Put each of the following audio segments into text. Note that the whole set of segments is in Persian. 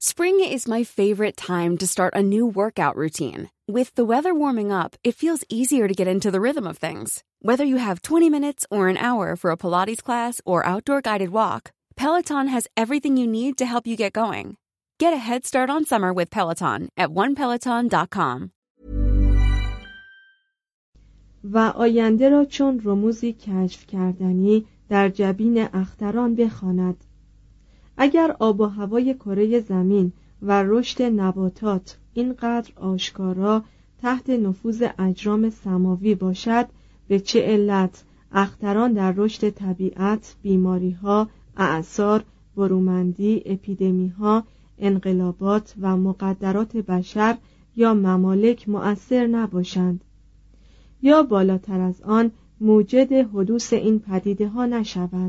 Spring is my favorite time to start a new workout routine. With the weather warming up, it feels easier to get into the rhythm of things. Whether you have 20 minutes or an hour for a Pilates class or outdoor guided walk, Peloton has everything you need to help you get going. Get a head start on summer with Peloton at onepeloton.com. و آینده را چون رموزی کشف کردنی در جبین اختران بخواند. اگر آب و هوای کره زمین و رشد نباتات اینقدر آشکارا تحت نفوذ اجرام سماوی باشد به چه علت اختران در رشد طبیعت بیماری ها اعثار برومندی اپیدمی ها انقلابات و مقدرات بشر یا ممالک مؤثر نباشند؟ یا بالاتر از آن موجد حدوث این پدیده ها نشوند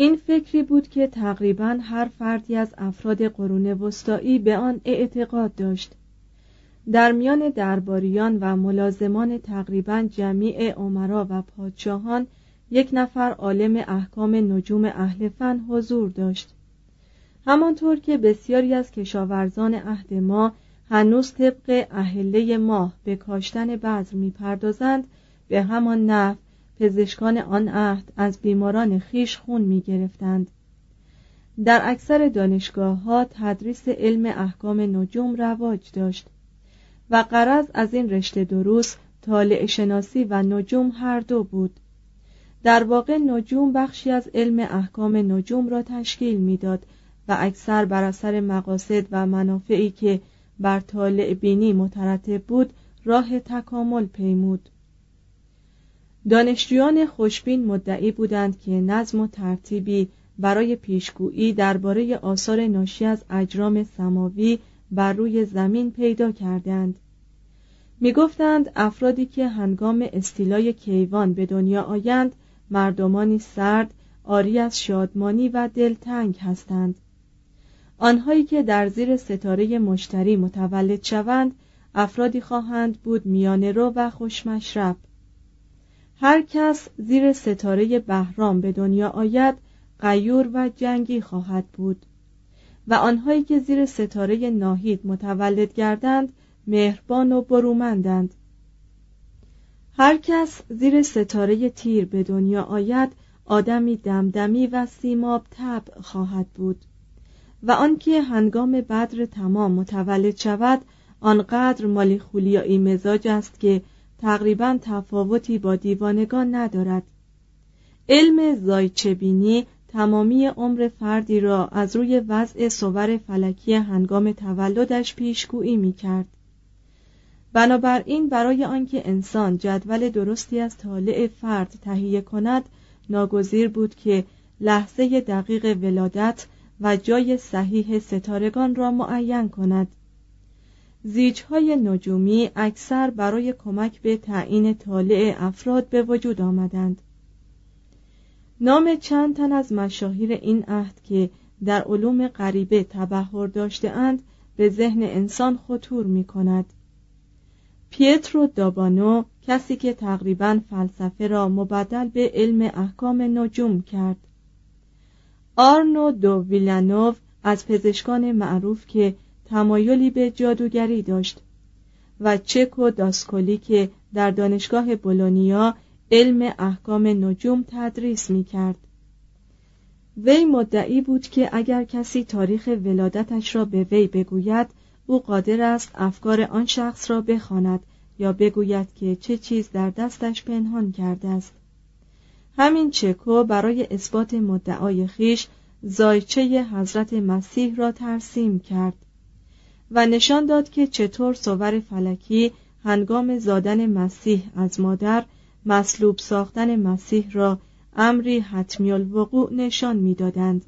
این فکری بود که تقریبا هر فردی از افراد قرون وسطایی به آن اعتقاد داشت. در میان درباریان و ملازمان تقریبا جمیع عمرا و پادشاهان یک نفر عالم احکام نجوم اهل فن حضور داشت. همانطور که بسیاری از کشاورزان عهد ما هنوز طبق اهله ماه به کاشتن بذر می‌پردازند به همان نحو پزشکان آن عهد از بیماران خیش خون می گرفتند. در اکثر دانشگاه ها تدریس علم احکام نجوم رواج داشت و قرض از این رشته دروس طالع شناسی و نجوم هر دو بود در واقع نجوم بخشی از علم احکام نجوم را تشکیل می‌داد و اکثر بر اثر مقاصد و منافعی که بر طالع بینی مترتب بود راه تکامل پیمود دانشجویان خوشبین مدعی بودند که نظم و ترتیبی برای پیشگویی درباره آثار ناشی از اجرام سماوی بر روی زمین پیدا کردند. می‌گفتند افرادی که هنگام استیلای کیوان به دنیا آیند مردمانی سرد آری از شادمانی و دلتنگ هستند. آنهایی که در زیر ستاره مشتری متولد شوند افرادی خواهند بود میانه رو و خوشمشرب. هر کس زیر ستاره بهرام به دنیا آید غیور و جنگی خواهد بود. و آنهایی که زیر ستاره ناهید متولد گردند مهربان و برومندند. هر کس زیر ستاره تیر به دنیا آید آدمی دمدمی و سیماب تب خواهد بود. و آنکه هنگام بدر تمام متولد شود آنقدر مالی خولیایی مزاج است که تقریبا تفاوتی با دیوانگان ندارد علم زایچبینی تمامی عمر فردی را از روی وضع صور فلکی هنگام تولدش پیشگویی می کرد. بنابراین برای آنکه انسان جدول درستی از طالع فرد تهیه کند ناگزیر بود که لحظه دقیق ولادت و جای صحیح ستارگان را معین کند زیجهای نجومی اکثر برای کمک به تعیین طالع افراد به وجود آمدند. نام چند تن از مشاهیر این عهد که در علوم غریبه تبهر داشتهاند به ذهن انسان خطور می کند پیترو دابانو کسی که تقریبا فلسفه را مبدل به علم احکام نجوم کرد. آرنو دو ویلانوف از پزشکان معروف که تمایلی به جادوگری داشت و چکو داسکولی که در دانشگاه بولونیا علم احکام نجوم تدریس می کرد. وی مدعی بود که اگر کسی تاریخ ولادتش را به وی بگوید او قادر است افکار آن شخص را بخواند یا بگوید که چه چیز در دستش پنهان کرده است همین چکو برای اثبات مدعای خیش زایچه حضرت مسیح را ترسیم کرد و نشان داد که چطور صور فلکی هنگام زادن مسیح از مادر مصلوب ساختن مسیح را امری حتمی الوقوع نشان می‌دادند.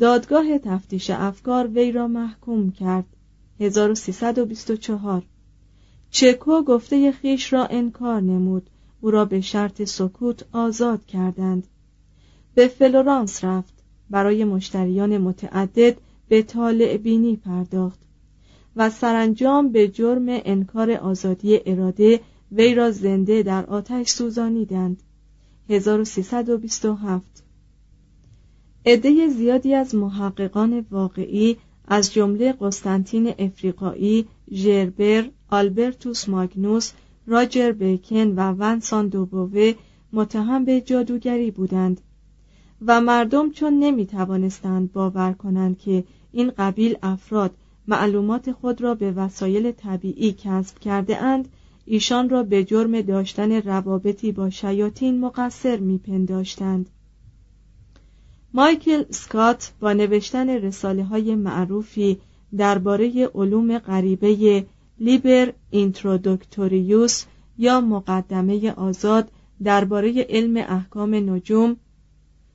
دادگاه تفتیش افکار وی را محکوم کرد. 1324 چکو گفته خیش را انکار نمود. او را به شرط سکوت آزاد کردند. به فلورانس رفت. برای مشتریان متعدد به طالع بینی پرداخت و سرانجام به جرم انکار آزادی اراده وی را زنده در آتش سوزانیدند. 1327 عده زیادی از محققان واقعی از جمله قسطنطین افریقایی، ژربر، آلبرتوس ماگنوس، راجر بیکن و ونسان دوبوه متهم به جادوگری بودند و مردم چون نمی توانستند باور کنند که این قبیل افراد معلومات خود را به وسایل طبیعی کسب کرده اند ایشان را به جرم داشتن روابطی با شیاطین مقصر میپنداشتند. مایکل سکات با نوشتن رساله های معروفی درباره علوم غریبه لیبر اینترودکتوریوس یا مقدمه آزاد درباره علم احکام نجوم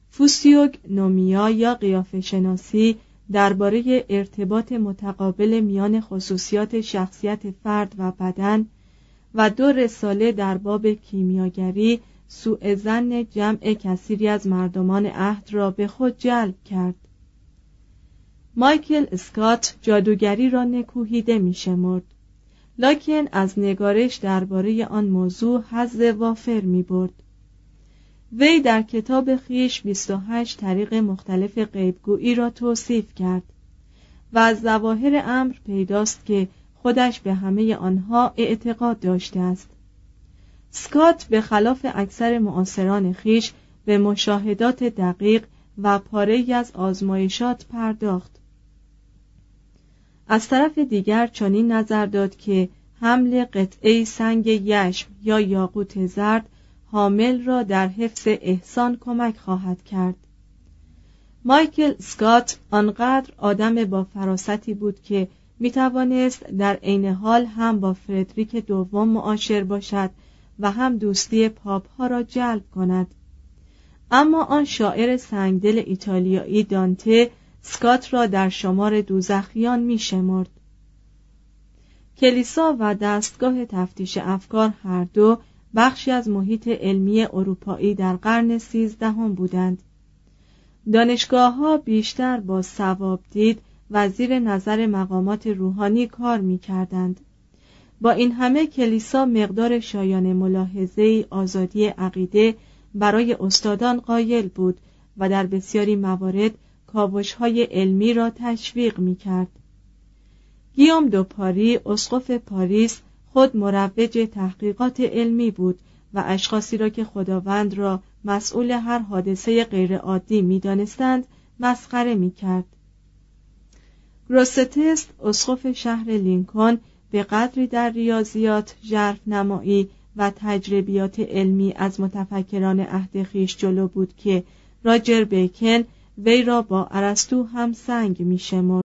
فوسیوگ نومیا یا قیافه شناسی درباره ارتباط متقابل میان خصوصیات شخصیت فرد و بدن و دو رساله در باب کیمیاگری سوء زن جمع کثیری از مردمان عهد را به خود جلب کرد. مایکل اسکات جادوگری را نکوهیده می شمرد لکن از نگارش درباره آن موضوع حظ وافر می برد وی در کتاب خیش 28 طریق مختلف غیبگویی را توصیف کرد و از ظواهر امر پیداست که خودش به همه آنها اعتقاد داشته است. سکات به خلاف اکثر معاصران خیش به مشاهدات دقیق و پاره از آزمایشات پرداخت. از طرف دیگر چنین نظر داد که حمل قطعه سنگ یشم یا یاقوت زرد حامل را در حفظ احسان کمک خواهد کرد مایکل سکات آنقدر آدم با فراستی بود که می توانست در عین حال هم با فردریک دوم معاشر باشد و هم دوستی پاپ ها را جلب کند اما آن شاعر سنگدل ایتالیایی دانته سکات را در شمار دوزخیان می شمرد. کلیسا و دستگاه تفتیش افکار هر دو بخشی از محیط علمی اروپایی در قرن سیزدهم بودند دانشگاه ها بیشتر با سواب دید و زیر نظر مقامات روحانی کار می کردند. با این همه کلیسا مقدار شایان ملاحظه آزادی عقیده برای استادان قایل بود و در بسیاری موارد کابوش های علمی را تشویق می کرد. گیوم دو پاری اسقف پاریس خود مروج تحقیقات علمی بود و اشخاصی را که خداوند را مسئول هر حادثه غیرعادی می‌دانستند مسخره می کرد. گروستست اسقف شهر لینکن به قدری در ریاضیات نمایی و تجربیات علمی از متفکران عهد خیش جلو بود که راجر بیکن وی را با ارسطو هم سنگ میشمرد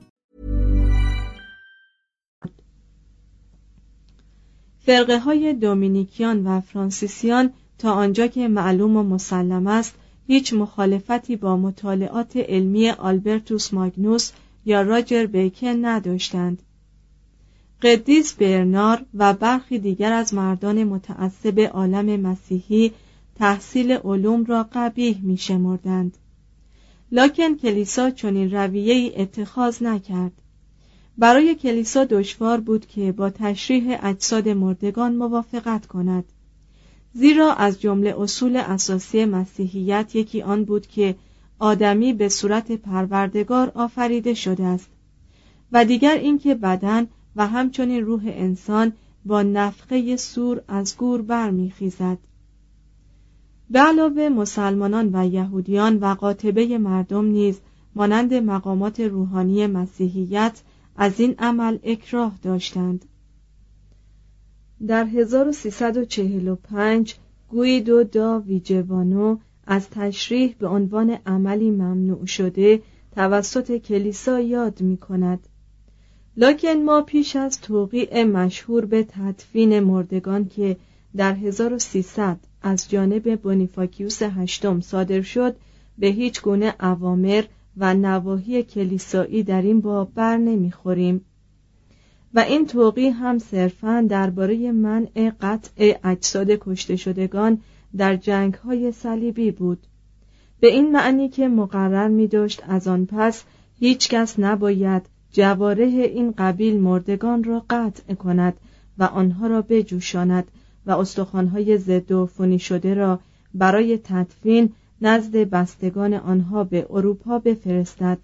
فرقه های دومینیکیان و فرانسیسیان تا آنجا که معلوم و مسلم است هیچ مخالفتی با مطالعات علمی آلبرتوس ماگنوس یا راجر بیکن نداشتند قدیس برنار و برخی دیگر از مردان متعصب عالم مسیحی تحصیل علوم را قبیح می شمردند. لکن کلیسا چنین رویه اتخاذ نکرد برای کلیسا دشوار بود که با تشریح اجساد مردگان موافقت کند. زیرا از جمله اصول اساسی مسیحیت یکی آن بود که آدمی به صورت پروردگار آفریده شده است. و دیگر اینکه بدن و همچنین روح انسان با نفخه سور از گور برمیخیزد. به علاوه مسلمانان و یهودیان و قاطبه مردم نیز مانند مقامات روحانی مسیحیت از این عمل اکراه داشتند. در 1345 گویدو دا ویجوانو از تشریح به عنوان عملی ممنوع شده توسط کلیسا یاد می کند لکن ما پیش از توقیع مشهور به تدفین مردگان که در 1300 از جانب بونیفاکیوس هشتم صادر شد به هیچ گونه اوامر و نواحی کلیسایی در این باب بر نمی‌خوریم. و این توقی هم صرفا درباره منع قطع اجساد کشته شدگان در جنگ های صلیبی بود. به این معنی که مقرر می داشت از آن پس هیچ کس نباید جواره این قبیل مردگان را قطع کند و آنها را بجوشاند و استخوانهای ضد و فونی شده را برای تدفین نزد بستگان آنها به اروپا بفرستد.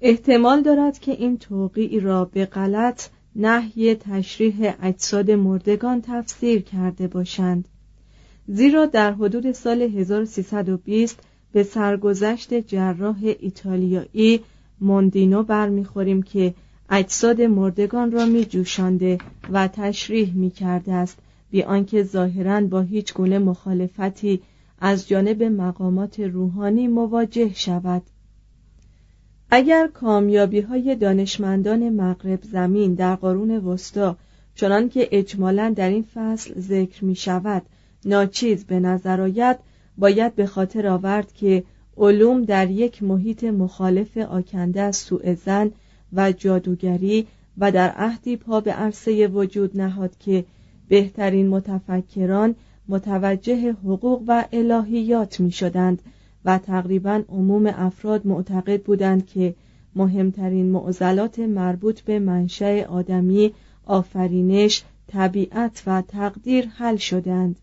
احتمال دارد که این توقیع را به غلط نحی تشریح اجساد مردگان تفسیر کرده باشند. زیرا در حدود سال 1320 به سرگذشت جراح ایتالیایی موندینو برمیخوریم که اجساد مردگان را می جوشانده و تشریح می کرده است بی آنکه ظاهرا با هیچ گونه مخالفتی از جانب مقامات روحانی مواجه شود. اگر کامیابی های دانشمندان مغرب زمین در قرون وسطا چنان که اجمالا در این فصل ذکر می شود ناچیز به نظر آید باید به خاطر آورد که علوم در یک محیط مخالف آکنده از سوء زن و جادوگری و در عهدی پا به عرصه وجود نهاد که بهترین متفکران متوجه حقوق و الهیات می شدند و تقریبا عموم افراد معتقد بودند که مهمترین معضلات مربوط به منشأ آدمی آفرینش طبیعت و تقدیر حل شدند.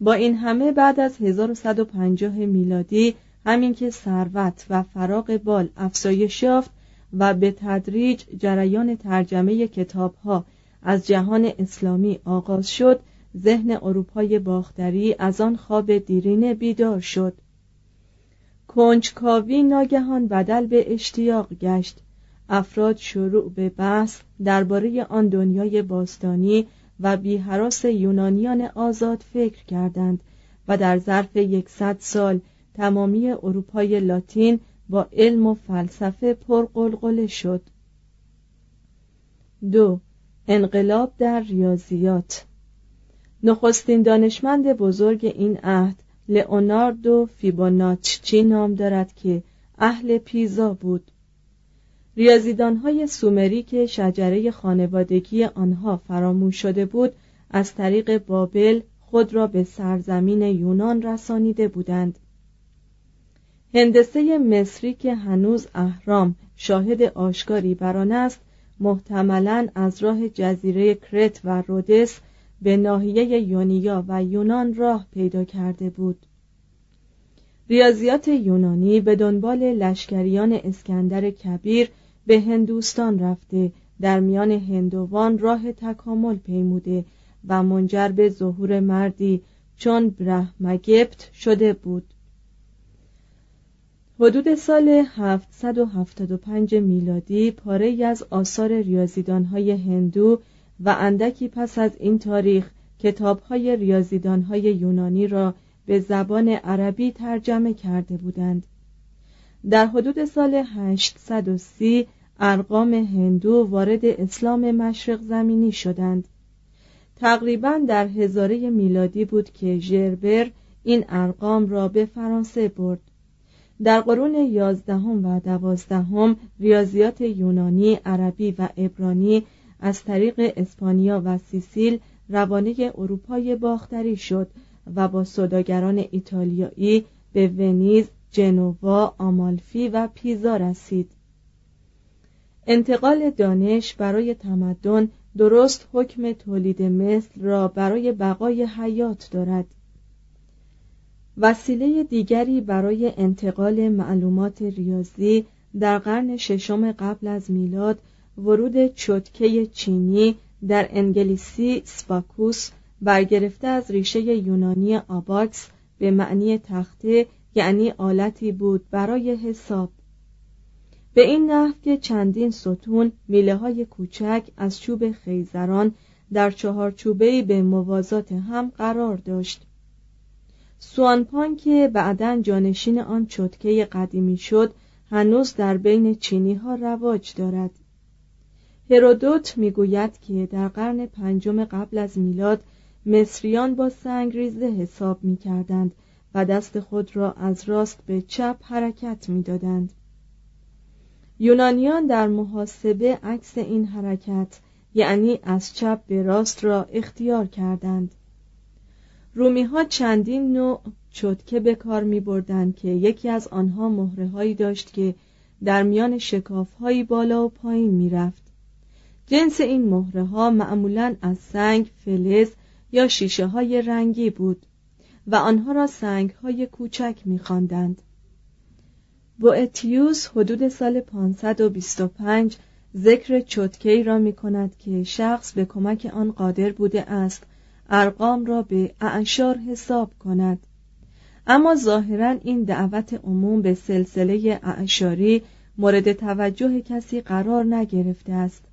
با این همه بعد از 1150 میلادی همین که ثروت و فراغ بال افزایش یافت و به تدریج جریان ترجمه کتابها از جهان اسلامی آغاز شد ذهن اروپای باختری از آن خواب دیرینه بیدار شد. کنجکاوی ناگهان بدل به اشتیاق گشت. افراد شروع به بحث درباره آن دنیای باستانی و بیهراس یونانیان آزاد فکر کردند و در ظرف یکصد سال تمامی اروپای لاتین با علم و فلسفه پرقلقله شد. دو انقلاب در ریاضیات نخستین دانشمند بزرگ این عهد لئوناردو فیبوناچچی نام دارد که اهل پیزا بود. ریاضیدانهای سومری که شجره خانوادگی آنها فراموش شده بود از طریق بابل خود را به سرزمین یونان رسانیده بودند. هندسه مصری که هنوز اهرام شاهد آشکاری بر آن است محتملا از راه جزیره کرت و رودس به ناحیه یونیا و یونان راه پیدا کرده بود. ریاضیات یونانی به دنبال لشکریان اسکندر کبیر به هندوستان رفته در میان هندوان راه تکامل پیموده و منجر به ظهور مردی چون برهمگپت شده بود. حدود سال 775 میلادی پاره از آثار ریاضیدانهای هندو و اندکی پس از این تاریخ کتابهای ریاضیدانهای یونانی را به زبان عربی ترجمه کرده بودند. در حدود سال 830 ارقام هندو وارد اسلام مشرق زمینی شدند. تقریبا در هزاره میلادی بود که ژربر این ارقام را به فرانسه برد. در قرون یازدهم و دوازدهم ریاضیات یونانی، عربی و عبرانی از طریق اسپانیا و سیسیل روانه اروپای باختری شد و با سوداگران ایتالیایی به ونیز، جنوا، آمالفی و پیزا رسید. انتقال دانش برای تمدن درست حکم تولید مثل را برای بقای حیات دارد وسیله دیگری برای انتقال معلومات ریاضی در قرن ششم قبل از میلاد ورود چرتکه چینی در انگلیسی abacus برگرفته از ریشه یونانی آباکس به معنی تخته یعنی آلتی بود برای حساب. به این نحو که چندین ستون میله های کوچک از چوب خیزران در چهارچوبهای به موازات هم قرار داشت. سوانپان که بعدا جانشین آن چتکه قدیمی شد هنوز در بین چینی ها رواج دارد. هرودوت می‌گوید که در قرن پنجم قبل از میلاد مصریان با سنگ ریزه حساب می کردند و دست خود را از راست به چپ حرکت می دادند. یونانیان در محاسبه عکس این حرکت یعنی از چپ به راست را اختیار کردند رومی ها چندین نوع چتکه به کار می بردن که یکی از آنها مهره هایی داشت که در میان شکاف بالا و پایین می رفت. جنس این مهره ها معمولا از سنگ، فلز یا شیشه های رنگی بود و آنها را سنگ های کوچک خواندند. اتیوس حدود سال 525 ذکر چتکی را می کند که شخص به کمک آن قادر بوده است ارقام را به اعشار حساب کند اما ظاهرا این دعوت عموم به سلسله اعشاری مورد توجه کسی قرار نگرفته است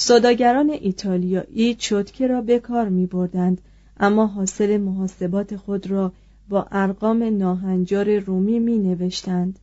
صداگران ایتالیایی چتکه را به کار می بردند اما حاصل محاسبات خود را با ارقام ناهنجار رومی می نوشتند